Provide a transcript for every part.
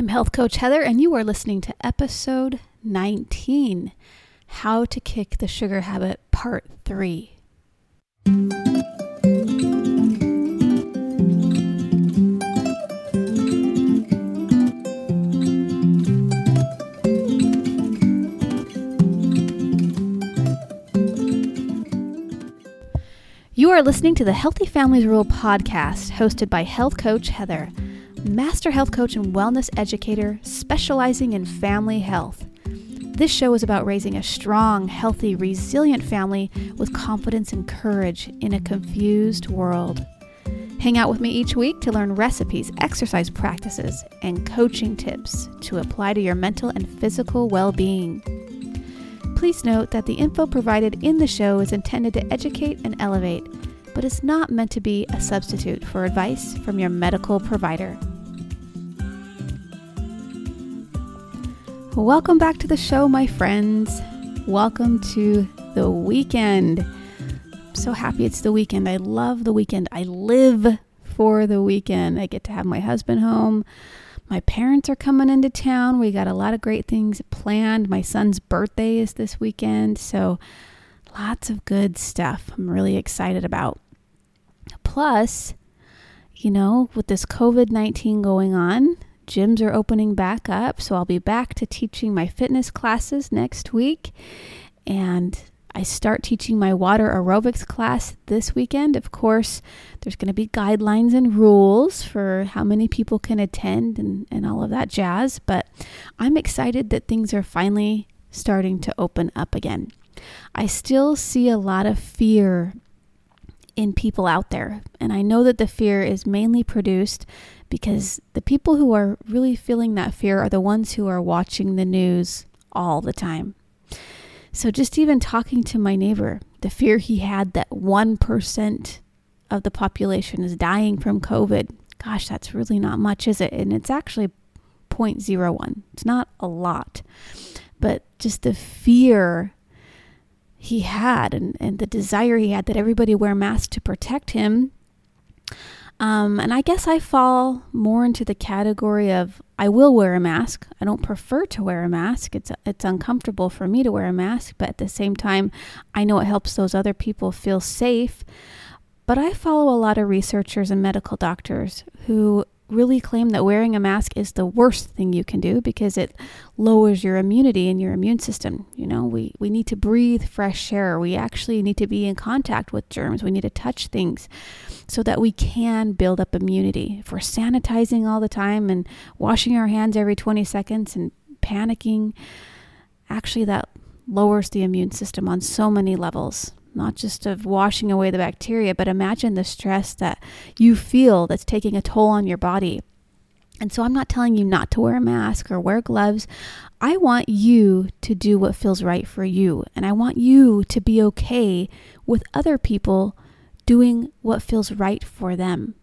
I'm Health Coach Heather, and you are listening to episode 19 How to Kick the Sugar Habit, Part 3. You are listening to the Healthy Families Rule podcast, hosted by Health Coach Heather, master health coach and wellness educator specializing in family health. This show is about raising a strong, healthy, resilient family with confidence and courage in a confused world. Hang out with me each week to learn recipes, exercise practices, and coaching tips to apply to your mental and physical well being. Please note that the info provided in the show is intended to educate and elevate, but is not meant to be a substitute for advice from your medical provider. Welcome back to the show, my friends. Welcome to the weekend. I'm so happy it's the weekend. I love the weekend. I live for the weekend. I get to have my husband home. My parents are coming into town. We got a lot of great things planned. My son's birthday is this weekend, so lots of good stuff I'm really excited about. Plus, you know, with this COVID 19 going on, gyms are opening back up, so I'll be back to teaching my fitness classes next week. And I start teaching my water aerobics class this weekend. Of course, there's going to be guidelines and rules for how many people can attend and, and all of that jazz, but I'm excited that things are finally starting to open up again. I still see a lot of fear in people out there, and I know that the fear is mainly produced because the people who are really feeling that fear are the ones who are watching the news all the time. So, just even talking to my neighbor, the fear he had that 1% of the population is dying from COVID, gosh, that's really not much, is it? And it's actually 0.01. It's not a lot. But just the fear he had and, and the desire he had that everybody wear masks to protect him um, and I guess I fall more into the category of I will wear a mask. I don't prefer to wear a mask. It's it's uncomfortable for me to wear a mask, but at the same time, I know it helps those other people feel safe. But I follow a lot of researchers and medical doctors who really claim that wearing a mask is the worst thing you can do because it lowers your immunity and your immune system. You know, we, we need to breathe fresh air. We actually need to be in contact with germs. We need to touch things so that we can build up immunity. If we're sanitizing all the time and washing our hands every 20 seconds and panicking, actually, that lowers the immune system on so many levels not just of washing away the bacteria, but imagine the stress that you feel that's taking a toll on your body. And so I'm not telling you not to wear a mask or wear gloves. I want you to do what feels right for you. And I want you to be okay with other people doing what feels right for them.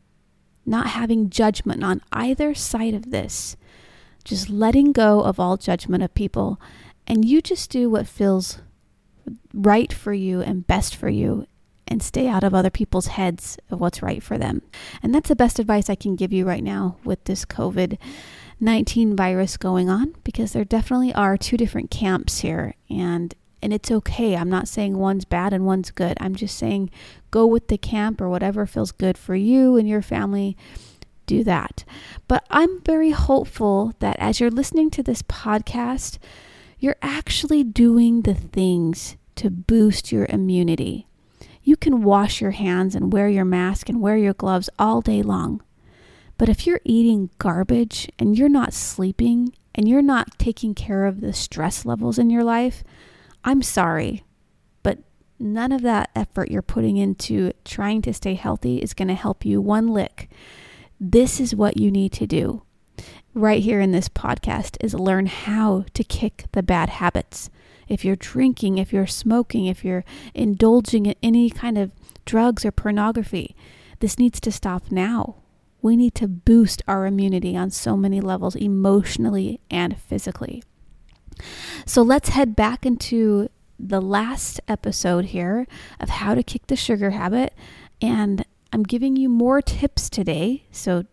Not having judgment on either side of this. Just letting go of all judgment of people. And you just do what feels right for you and best for you and stay out of other people's heads of what's right for them. And that's the best advice I can give you right now with this COVID 19 virus going on because there definitely are two different camps here and and it's okay. I'm not saying one's bad and one's good. I'm just saying go with the camp or whatever feels good for you and your family. Do that. But I'm very hopeful that as you're listening to this podcast, you're actually doing the things to boost your immunity. You can wash your hands and wear your mask and wear your gloves all day long. But if you're eating garbage and you're not sleeping and you're not taking care of the stress levels in your life, I'm sorry. But none of that effort you're putting into trying to stay healthy is going to help you one lick. This is what you need to do right here in this podcast is learn how to kick the bad habits. If you're drinking, if you're smoking, if you're indulging in any kind of drugs or pornography, this needs to stop now. We need to boost our immunity on so many levels, emotionally and physically. So let's head back into the last episode here of how to kick the sugar habit. And I'm giving you more tips today. So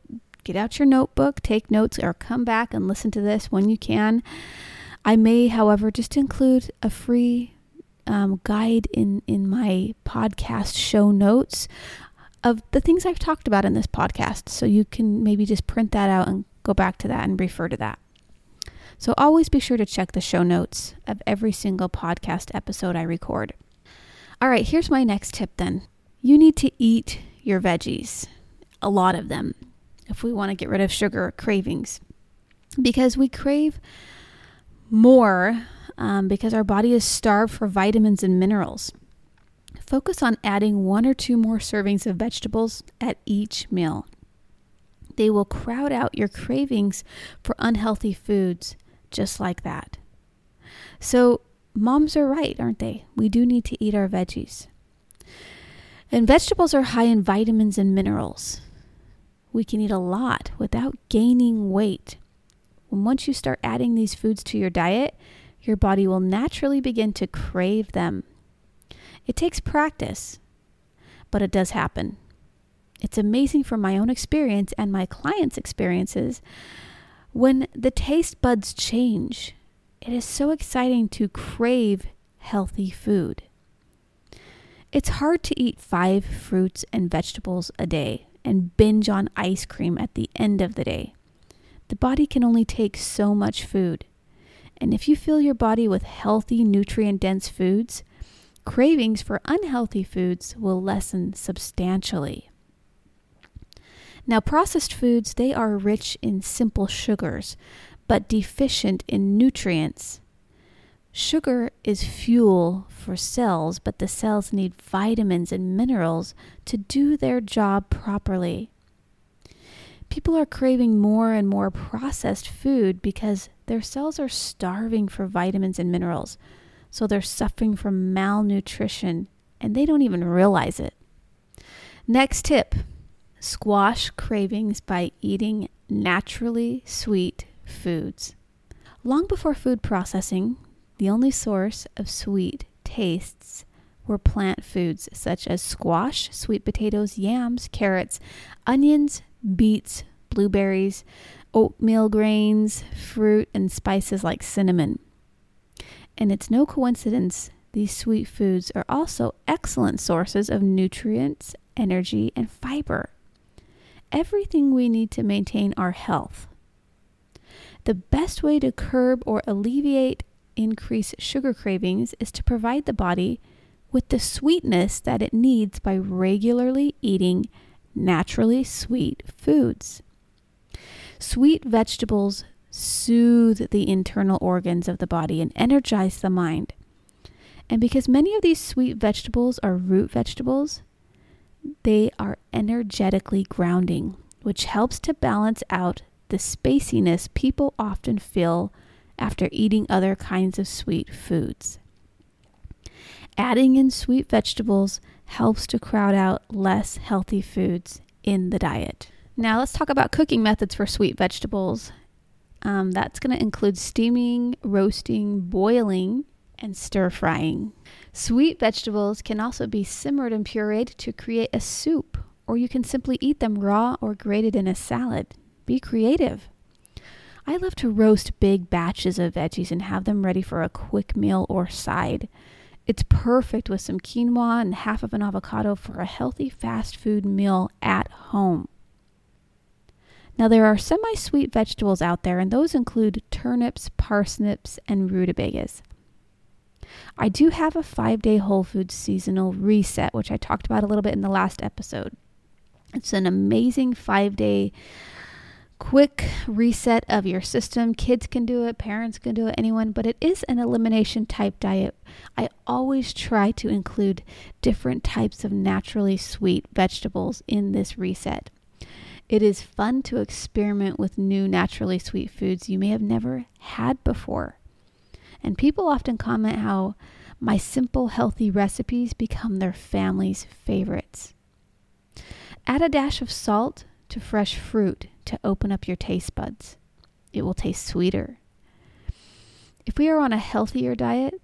get out your notebook, take notes, or come back and listen to this when you can. I may, however, just include a free um, guide in, in my podcast show notes of the things I've talked about in this podcast. So you can maybe just print that out and go back to that and refer to that. So always be sure to check the show notes of every single podcast episode I record. All right, here's my next tip then. You need to eat your veggies, a lot of them, if we want to get rid of sugar cravings. Because we crave more um, because our body is starved for vitamins and minerals. Focus on adding one or two more servings of vegetables at each meal. They will crowd out your cravings for unhealthy foods just like that. So, moms are right, aren't they? We do need to eat our veggies. And vegetables are high in vitamins and minerals. We can eat a lot without gaining weight. When once you start adding these foods to your diet, your body will naturally begin to crave them. It takes practice, but it does happen. It's amazing from my own experience and my clients' experiences when the taste buds change. It is so exciting to crave healthy food. It's hard to eat five fruits and vegetables a day and binge on ice cream at the end of the day. The body can only take so much food. And if you fill your body with healthy, nutrient dense foods, cravings for unhealthy foods will lessen substantially. Now, processed foods, they are rich in simple sugars, but deficient in nutrients. Sugar is fuel for cells, but the cells need vitamins and minerals to do their job properly. People are craving more and more processed food because their cells are starving for vitamins and minerals. So they're suffering from malnutrition and they don't even realize it. Next tip squash cravings by eating naturally sweet foods. Long before food processing, the only source of sweet tastes were plant foods such as squash, sweet potatoes, yams, carrots, onions, beets, blueberries, oatmeal grains, fruit, and spices like cinnamon. And it's no coincidence these sweet foods are also excellent sources of nutrients, energy, and fiber. Everything we need to maintain our health. The best way to curb or alleviate increased sugar cravings is to provide the body with the sweetness that it needs by regularly eating naturally sweet foods. Sweet vegetables soothe the internal organs of the body and energize the mind. And because many of these sweet vegetables are root vegetables, they are energetically grounding, which helps to balance out the spaciness people often feel after eating other kinds of sweet foods. Adding in sweet vegetables helps to crowd out less healthy foods in the diet. Now, let's talk about cooking methods for sweet vegetables um, that's going to include steaming, roasting, boiling, and stir frying. Sweet vegetables can also be simmered and pureed to create a soup, or you can simply eat them raw or grated in a salad. Be creative. I love to roast big batches of veggies and have them ready for a quick meal or side. It's perfect with some quinoa and half of an avocado for a healthy fast food meal at home. Now, there are semi sweet vegetables out there, and those include turnips, parsnips, and rutabagas. I do have a five day Whole Foods seasonal reset, which I talked about a little bit in the last episode. It's an amazing five day quick reset of your system. Kids can do it, parents can do it, anyone, but it is an elimination type diet. I always try to include different types of naturally sweet vegetables in this reset. It is fun to experiment with new naturally sweet foods you may have never had before. And people often comment how my simple, healthy recipes become their family's favorites. Add a dash of salt to fresh fruit to open up your taste buds. It will taste sweeter. If we are on a healthier diet,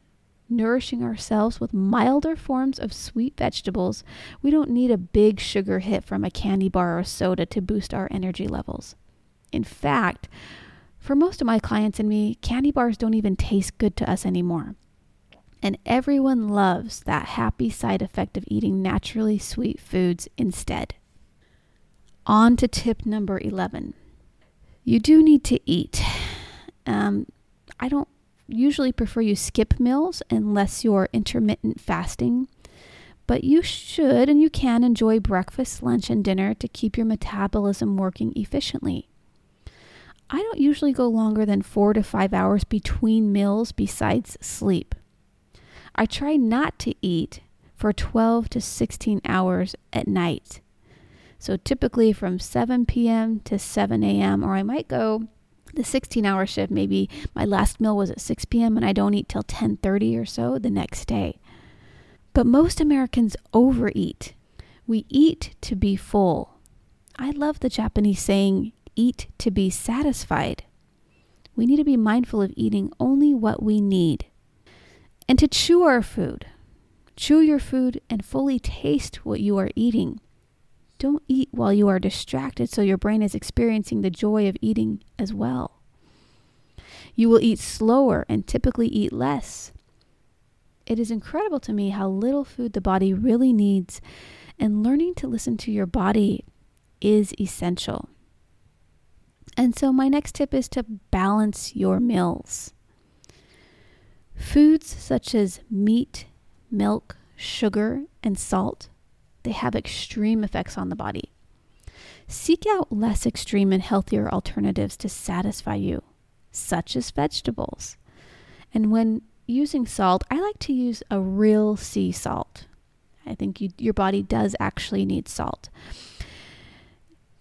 nourishing ourselves with milder forms of sweet vegetables, we don't need a big sugar hit from a candy bar or soda to boost our energy levels. In fact, for most of my clients and me, candy bars don't even taste good to us anymore. And everyone loves that happy side effect of eating naturally sweet foods instead. On to tip number 11. You do need to eat. Um, I don't usually prefer you skip meals unless you're intermittent fasting. But you should and you can enjoy breakfast, lunch, and dinner to keep your metabolism working efficiently. I don't usually go longer than four to five hours between meals besides sleep. I try not to eat for 12 to 16 hours at night. So typically from 7 p.m. to 7 a.m., or I might go the 16 hour shift. Maybe my last meal was at 6 p.m and i don't eat till 10.30 or so the next day. But most americans overeat. We eat to be full. I love the japanese saying eat to be satisfied. We need to be mindful of eating only what we need. And to chew our food chew your food and fully taste what you are eating don't eat while you are distracted so your brain is experiencing the joy of eating as well. You will eat slower and typically eat less. It is incredible to me how little food the body really needs, and learning to listen to your body is essential. And so, my next tip is to balance your meals. Foods such as meat, milk, sugar, and salt they have extreme effects on the body. Seek out less extreme and healthier alternatives to satisfy you, such as vegetables. And when using salt, I like to use a real sea salt. I think you, your body does actually need salt.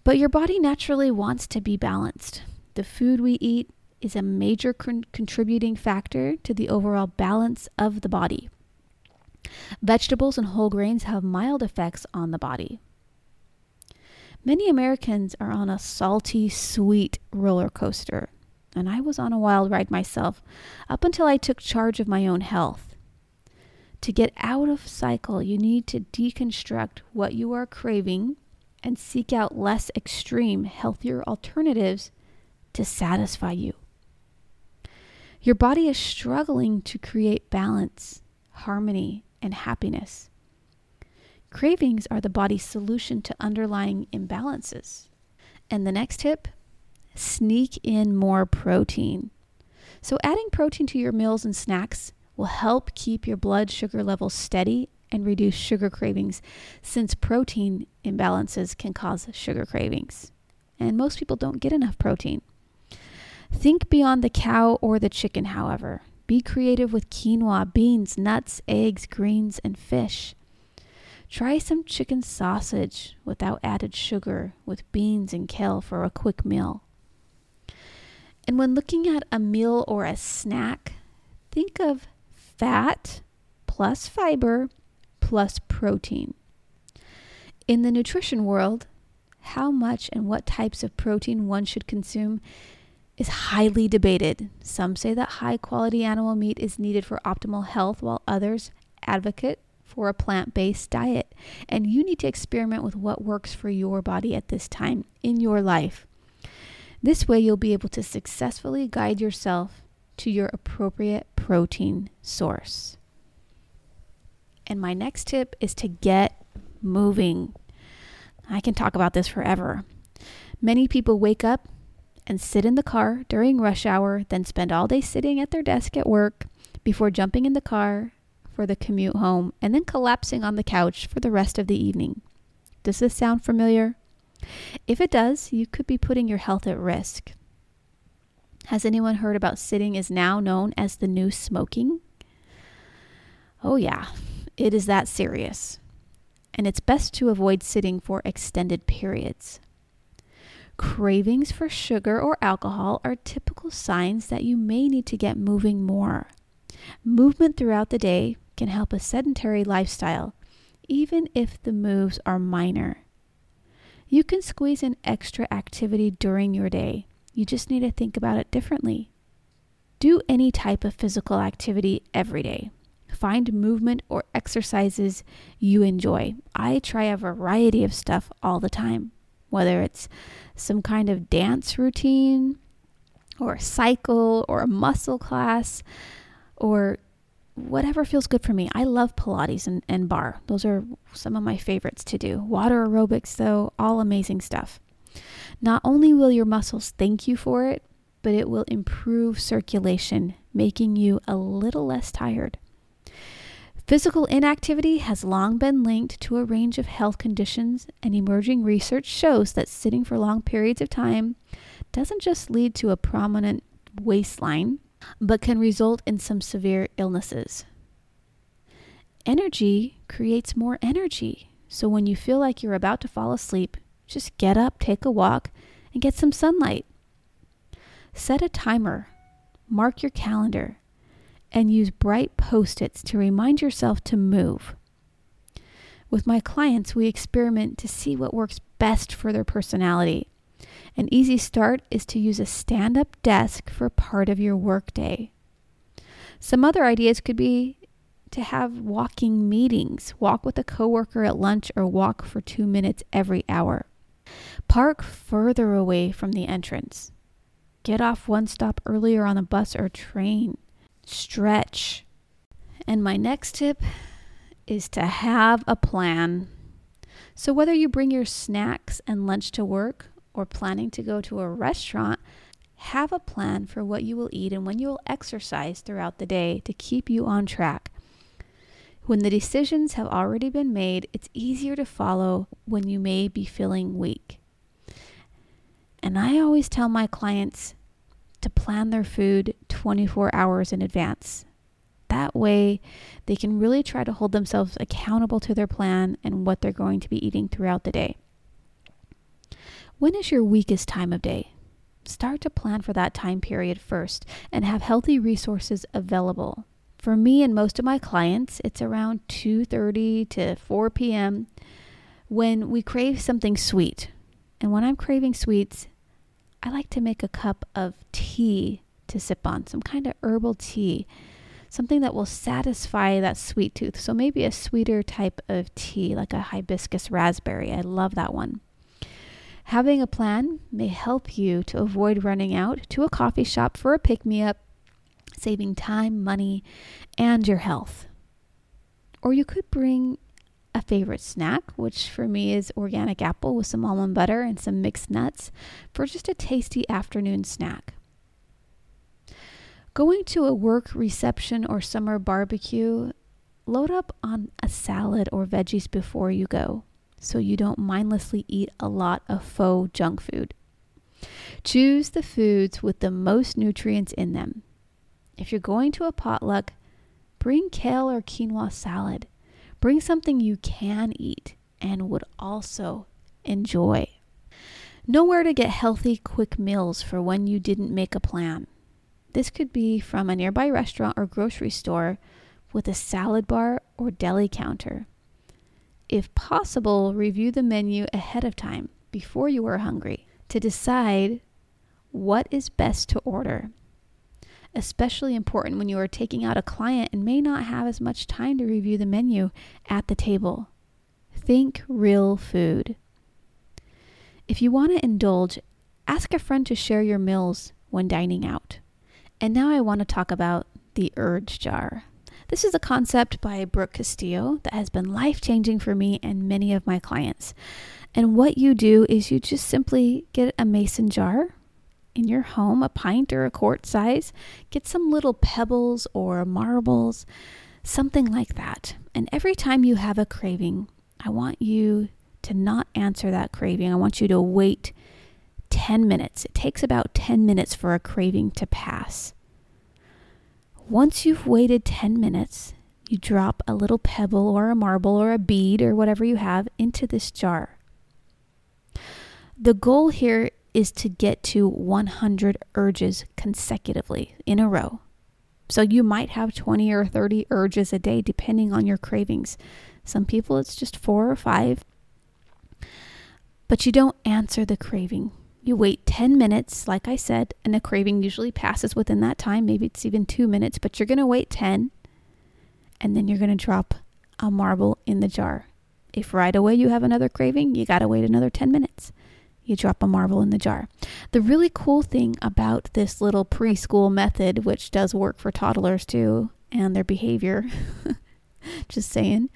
But your body naturally wants to be balanced. The food we eat is a major con- contributing factor to the overall balance of the body. Vegetables and whole grains have mild effects on the body. Many Americans are on a salty, sweet roller coaster, and I was on a wild ride myself up until I took charge of my own health. To get out of cycle, you need to deconstruct what you are craving and seek out less extreme, healthier alternatives to satisfy you. Your body is struggling to create balance, harmony, and happiness. Cravings are the body's solution to underlying imbalances. And the next tip sneak in more protein. So, adding protein to your meals and snacks will help keep your blood sugar levels steady and reduce sugar cravings, since protein imbalances can cause sugar cravings. And most people don't get enough protein. Think beyond the cow or the chicken, however. Be creative with quinoa, beans, nuts, eggs, greens, and fish. Try some chicken sausage without added sugar with beans and kale for a quick meal. And when looking at a meal or a snack, think of fat plus fiber plus protein. In the nutrition world, how much and what types of protein one should consume is highly debated. Some say that high quality animal meat is needed for optimal health, while others advocate for a plant based diet. And you need to experiment with what works for your body at this time in your life. This way, you'll be able to successfully guide yourself to your appropriate protein source. And my next tip is to get moving. I can talk about this forever. Many people wake up and sit in the car during rush hour, then spend all day sitting at their desk at work before jumping in the car for the commute home and then collapsing on the couch for the rest of the evening. Does this sound familiar? If it does, you could be putting your health at risk. Has anyone heard about sitting is now known as the new smoking? Oh, yeah, it is that serious. And it's best to avoid sitting for extended periods. Cravings for sugar or alcohol are typical signs that you may need to get moving more. Movement throughout the day can help a sedentary lifestyle, even if the moves are minor. You can squeeze in extra activity during your day. You just need to think about it differently. Do any type of physical activity every day. Find movement or exercises you enjoy. I try a variety of stuff all the time, whether it's some kind of dance routine, or a cycle, or a muscle class, or whatever feels good for me. I love Pilates and, and barre. Those are some of my favorites to do. Water aerobics, though, all amazing stuff. Not only will your muscles thank you for it, but it will improve circulation, making you a little less tired. Physical inactivity has long been linked to a range of health conditions, and emerging research shows that sitting for long periods of time doesn't just lead to a prominent waistline, but can result in some severe illnesses. Energy creates more energy. So when you feel like you're about to fall asleep, just get up, take a walk, and get some sunlight. Set a timer, mark your calendar, and use bright post its to remind yourself to move. With my clients, we experiment to see what works best for their personality. An easy start is to use a stand up desk for part of your workday. Some other ideas could be to have walking meetings, walk with a coworker at lunch, or walk for two minutes every hour. Park further away from the entrance. Get off one stop earlier on a bus or train. Stretch. And my next tip is to have a plan. So, whether you bring your snacks and lunch to work or planning to go to a restaurant, have a plan for what you will eat and when you will exercise throughout the day to keep you on track. When the decisions have already been made, it's easier to follow when you may be feeling weak. And I always tell my clients to plan their food 24 hours in advance. That way, they can really try to hold themselves accountable to their plan and what they're going to be eating throughout the day. When is your weakest time of day? Start to plan for that time period first and have healthy resources available. For me and most of my clients, it's around 2:30 to 4 p.m. when we crave something sweet. And when I'm craving sweets, I like to make a cup of tea to sip on, some kind of herbal tea, something that will satisfy that sweet tooth. So maybe a sweeter type of tea, like a hibiscus raspberry. I love that one. Having a plan may help you to avoid running out to a coffee shop for a pick me up, saving time, money, and your health. Or you could bring a favorite snack, which for me is organic apple with some almond butter and some mixed nuts, for just a tasty afternoon snack. Going to a work reception or summer barbecue, load up on a salad or veggies before you go so you don't mindlessly eat a lot of faux junk food. Choose the foods with the most nutrients in them. If you're going to a potluck, bring kale or quinoa salad. Bring something you can eat and would also enjoy. Know where to get healthy, quick meals for when you didn't make a plan. This could be from a nearby restaurant or grocery store with a salad bar or deli counter. If possible, review the menu ahead of time before you are hungry to decide what is best to order. Especially important when you are taking out a client and may not have as much time to review the menu at the table. Think real food. If you want to indulge, ask a friend to share your meals when dining out. And now I want to talk about the urge jar. This is a concept by Brooke Castillo that has been life changing for me and many of my clients. And what you do is you just simply get a mason jar in your home, a pint or a quart size, get some little pebbles or marbles, something like that. And every time you have a craving, I want you to not answer that craving. I want you to wait 10 minutes. It takes about 10 minutes for a craving to pass. Once you've waited 10 minutes, you drop a little pebble or a marble or a bead or whatever you have into this jar. The goal here is to get to 100 urges consecutively in a row. So you might have 20 or 30 urges a day depending on your cravings. Some people it's just four or five. But you don't answer the craving. You wait 10 minutes, like I said, and the craving usually passes within that time. Maybe it's even two minutes, but you're going to wait 10. and then you're going to drop a marble in the jar. If right away you have another craving, you got to wait another 10 minutes. You drop a marble in the jar. The really cool thing about this little preschool method, which does work for toddlers too and their behavior, just saying,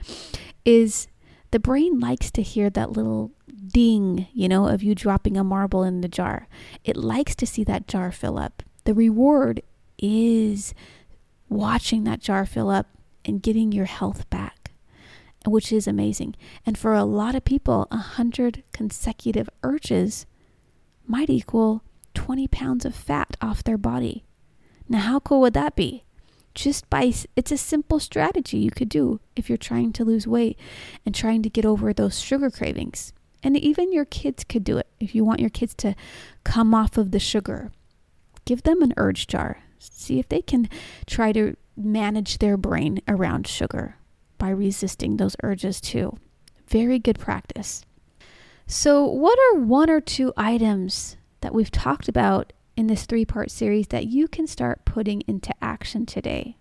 is the brain likes to hear that little ding, you know, of you dropping a marble in the jar. It likes to see that jar fill up. The reward is watching that jar fill up and getting your health back, which is amazing. And for a lot of people, a hundred consecutive urges might equal 20 pounds of fat off their body. Now, how cool would that be? Just by it's a simple strategy you could do if you're trying to lose weight and trying to get over those sugar cravings. And even your kids could do it if you want your kids to come off of the sugar. Give them an urge jar. See if they can try to manage their brain around sugar by resisting those urges too. Very good practice. So, what are one or two items that we've talked about in this three part series that you can start putting into action today?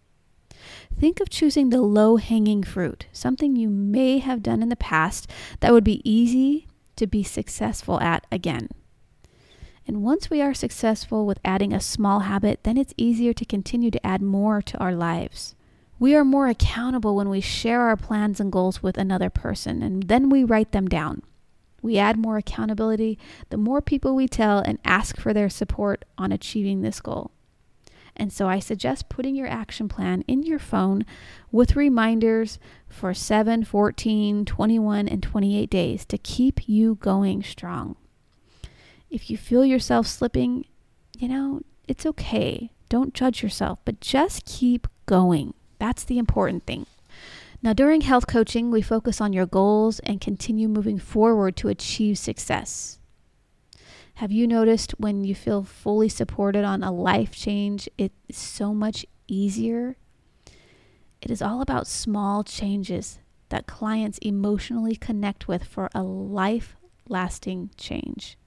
Think of choosing the low hanging fruit, something you may have done in the past that would be easy to be successful at again. And once we are successful with adding a small habit, then it's easier to continue to add more to our lives. We are more accountable when we share our plans and goals with another person, and then we write them down. We add more accountability the more people we tell and ask for their support on achieving this goal. And so I suggest putting your action plan in your phone with reminders for 7, 14, 21, and 28 days to keep you going strong. If you feel yourself slipping, you know, it's okay. Don't judge yourself, but just keep going. That's the important thing. Now, during health coaching, we focus on your goals and continue moving forward to achieve success. Have you noticed when you feel fully supported on a life change, it's so much easier? It is all about small changes that clients emotionally connect with for a life lasting change.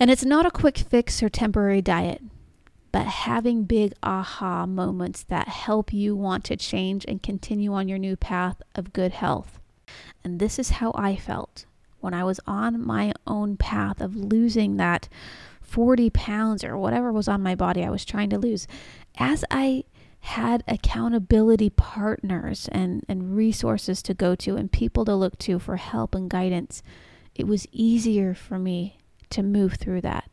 And it's not a quick fix or temporary diet, but having big aha moments that help you want to change and continue on your new path of good health. And this is how I felt when I was on my own path of losing that 40 pounds or whatever was on my body I was trying to lose. As I had accountability partners and, and resources to go to and people to look to for help and guidance, it was easier for me to move through that.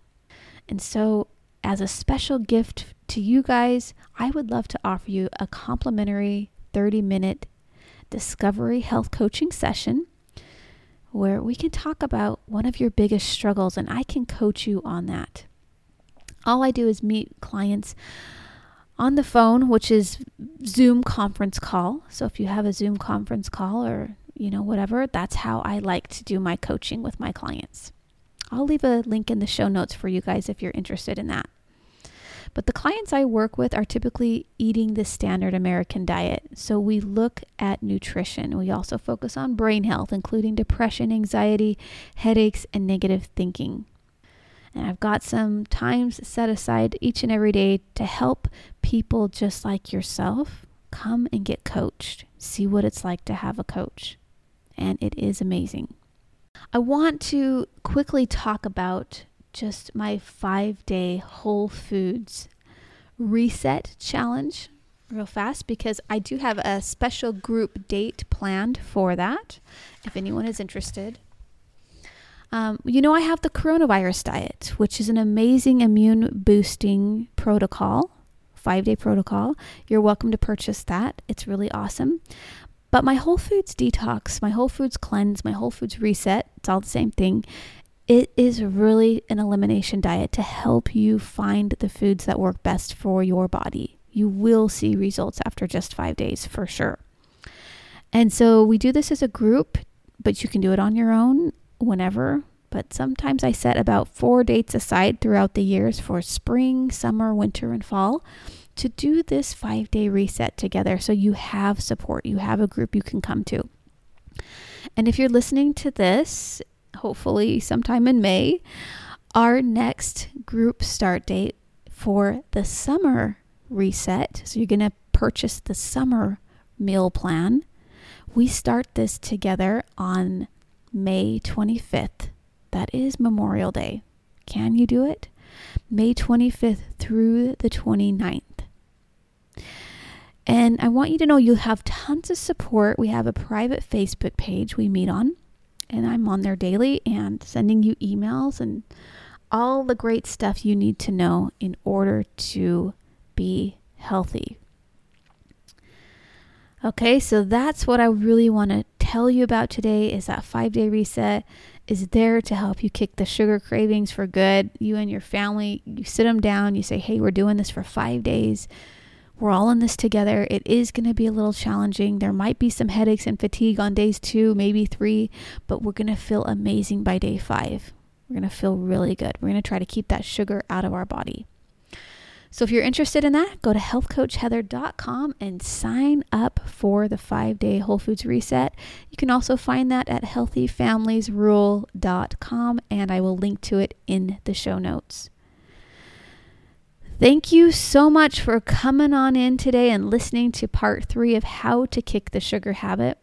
And so, as a special gift to you guys, I would love to offer you a complimentary 30 minute discovery health coaching session where we can talk about one of your biggest struggles and I can coach you on that. All I do is meet clients on the phone, which is Zoom conference call. So if you have a Zoom conference call or, you know, whatever, that's how I like to do my coaching with my clients. I'll leave a link in the show notes for you guys if you're interested in that. But the clients I work with are typically eating the standard American diet. So we look at nutrition. We also focus on brain health, including depression, anxiety, headaches, and negative thinking. And I've got some times set aside each and every day to help people just like yourself come and get coached. See what it's like to have a coach. And it is amazing. I want to quickly talk about just my five day Whole Foods reset challenge real fast because I do have a special group date planned for that if anyone is interested. Um, you know, I have the coronavirus diet, which is an amazing immune boosting protocol, five day protocol. You're welcome to purchase that, it's really awesome. But my Whole Foods detox, my Whole Foods cleanse, my Whole Foods reset, it's all the same thing. It is really an elimination diet to help you find the foods that work best for your body. You will see results after just five days for sure. And so we do this as a group, but you can do it on your own whenever. But sometimes I set about four dates aside throughout the years for spring, summer, winter, and fall to do this five day reset together so you have support, you have a group you can come to. And if you're listening to this, hopefully sometime in May, our next group start date for the summer reset. So you're going to purchase the summer meal plan. We start this together on May 25th. That is Memorial Day. Can you do it? May 25th through the 29th. And I want you to know you'll have tons of support. We have a private Facebook page we meet on, and I'm on there daily and sending you emails and all the great stuff you need to know in order to be healthy. Okay, so that's what I really want to tell you about today is that 5-day reset is there to help you kick the sugar cravings for good. You and your family, you sit them down, you say, "Hey, we're doing this for 5 days." We're all in this together. It is going to be a little challenging. There might be some headaches and fatigue on days two, maybe three, but we're going to feel amazing by day five. We're going to feel really good. We're going to try to keep that sugar out of our body. So if you're interested in that, go to healthcoachheather.com and sign up for the five day Whole Foods reset. You can also find that at healthyfamiliesrule.com, and I will link to it in the show notes. Thank you so much for coming on in today and listening to part three of how to kick the sugar habit.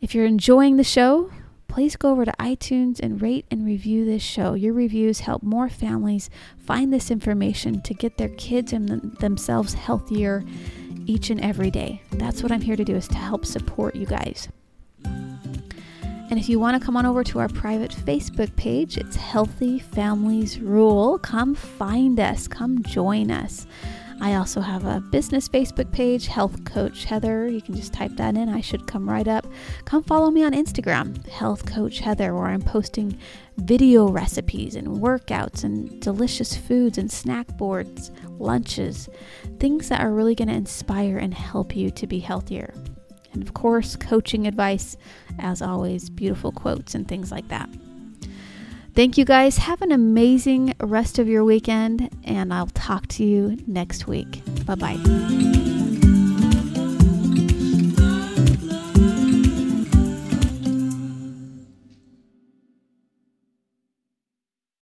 If you're enjoying the show, please go over to iTunes and rate and review this show. Your reviews help more families find this information to get their kids and themselves healthier each and every day. That's what I'm here to do is to help support you guys. And if you want to come on over to our private Facebook page, it's Healthy Families Rule. Come find us, come join us. I also have a business Facebook page, Health Coach Heather. You can just type that in, I should come right up. Come follow me on Instagram, Health Coach Heather, where I'm posting video recipes and workouts and delicious foods and snack boards, lunches, things that are really going to inspire and help you to be healthier and of course, coaching advice, as always, beautiful quotes and things like that. Thank you guys. Have an amazing rest of your weekend, and I'll talk to you next week. Bye bye.